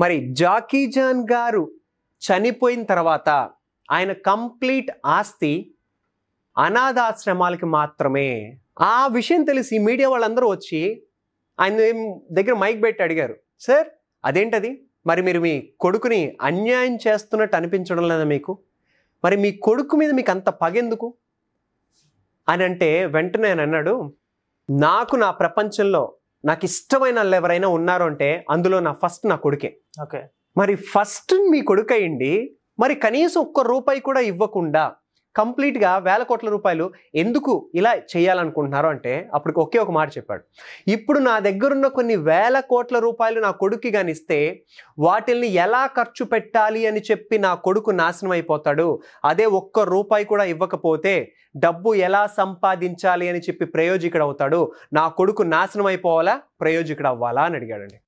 మరి Jackie John గారు చనిపోయిన తర్వాత ఆయన కంప్లీట్ ఆస్తి అనాథాశ్రమాలకి మాత్రమే. ఆ విషయం తెలిసి మీడియా వాళ్ళందరూ వచ్చి ఆయన దగ్గర మైక్ పెట్టి అడిగారు సార్ అదేంటది? మరి మీరు మీ కొడుకుని అన్యాయం చేస్తున్నట్టు అనిపించడం లేదా మీకు? మరి మీ కొడుకు మీద మీకు అంత పగెందుకు? అని అంటే వెంటనే ఆయన అన్నాడు నాకు నా ప్రపంచంలో నాకు ఇష్టమైన వాళ్ళు ఎవరైనా ఉన్నారు అంటే అందులో నా ఫస్ట్ నా కొడుకే. ఓకే. మరి ఫస్ట్ మీ కొడుకు అయ్యిండి మరి కనీసం ఒక్క రూపాయి కూడా ఇవ్వకుండా కంప్లీట్గా వేల కోట్ల రూపాయలు ఎందుకు ఇలా చేయాలనుకుంటున్నారు అంటే అప్పుడు ఒకే ఒక మాట చెప్పాడు. ఇప్పుడు నా దగ్గరున్న కొన్ని వేల కోట్ల రూపాయలు నా కొడుక్కి కానీ ఇస్తే వాటిల్ని ఎలా ఖర్చు పెట్టాలి అని చెప్పి నా కొడుకు నాశనం అయిపోతాడు. అదే ఒక్క రూపాయి కూడా ఇవ్వకపోతే డబ్బు ఎలా సంపాదించాలి అని చెప్పి ప్రయోజకుడు అవుతాడు. నా కొడుకు నాశనం అయిపోవాలా? ప్రయోజకుడు అవ్వాలా? అని అడిగాడండి.